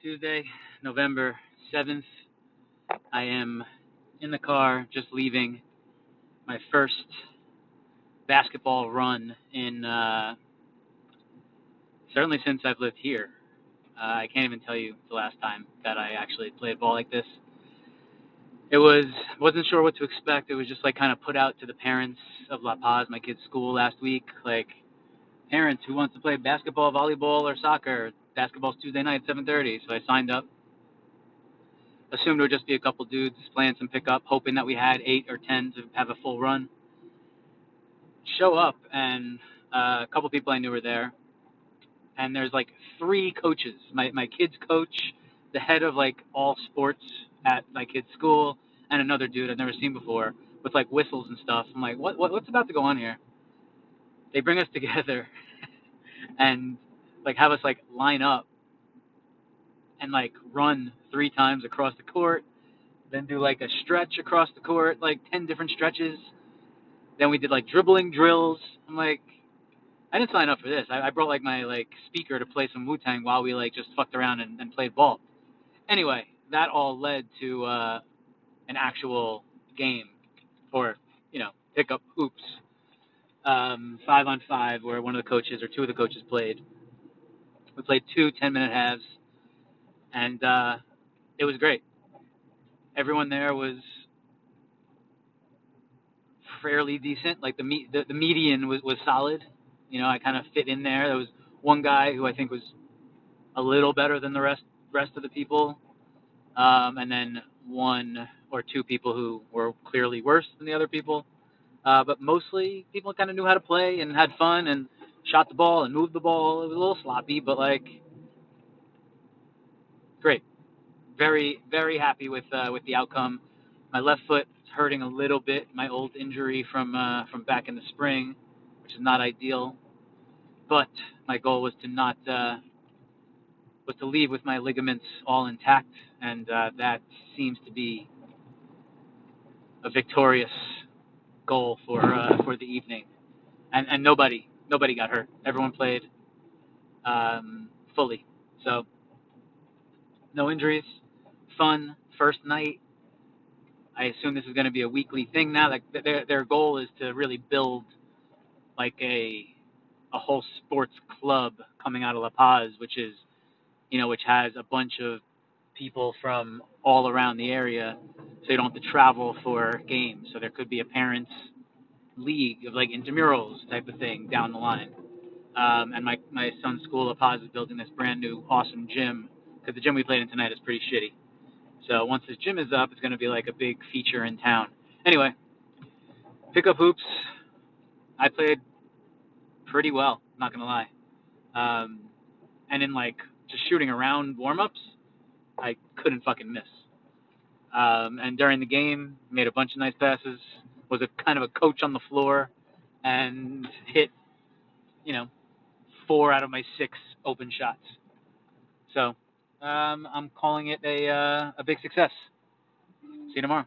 Tuesday, November 7th. I am in the car just leaving my first basketball run in uh, certainly since I've lived here. Uh, I can't even tell you the last time that I actually played ball like this. It was wasn't sure what to expect. It was just like kind of put out to the parents of La Paz, my kid's school last week, like parents who wants to play basketball, volleyball, or soccer. Basketball's Tuesday night, 7:30. So I signed up. Assumed it would just be a couple dudes playing some pickup, hoping that we had eight or ten to have a full run. Show up, and uh, a couple people I knew were there. And there's like three coaches. My my kid's coach, the head of like all sports at my kid's school, and another dude I've never seen before with like whistles and stuff. I'm like, what, what what's about to go on here? They bring us together and like have us like line up and like run three times across the court, then do like a stretch across the court, like ten different stretches. Then we did like dribbling drills. I'm like, I didn't sign up for this. I, I brought like my like speaker to play some Wu Tang while we like just fucked around and, and played ball. Anyway, that all led to uh, an actual game, or you know, pick up hoops, um, five on five, where one of the coaches or two of the coaches played. We played two 10 minute halves, and uh, it was great. Everyone there was fairly decent. Like the me- the, the median was, was solid. You know, I kind of fit in there. There was one guy who I think was a little better than the rest rest of the people, um, and then one or two people who were clearly worse than the other people. Uh, but mostly people kind of knew how to play and had fun and shot the ball and moved the ball. It was a little sloppy, but like great. Very very happy with uh, with the outcome. My left foot is hurting a little bit. My old injury from uh, from back in the spring, which is not ideal. But my goal was to not uh, was to leave with my ligaments all intact, and uh, that seems to be a victorious goal for uh, for the evening. And and nobody nobody got hurt. Everyone played um, fully. So no injuries. Fun first night. I assume this is going to be a weekly thing now. Like their their goal is to really build like a a whole sports club coming out of La Paz, which is you know which has a bunch of people from all around the area, so you don't have to travel for games. So there could be a parents' league of like intramurals type of thing down the line. Um, and my my son's school, La Paz, is building this brand new awesome gym because the gym we played in tonight is pretty shitty. So once this gym is up, it's going to be like a big feature in town. Anyway, pick up hoops. I played pretty well, not gonna lie. Um, and in like just shooting around warm ups, I couldn't fucking miss. Um, and during the game, made a bunch of nice passes. Was a kind of a coach on the floor, and hit, you know, four out of my six open shots. So um, I'm calling it a uh, a big success. See you tomorrow.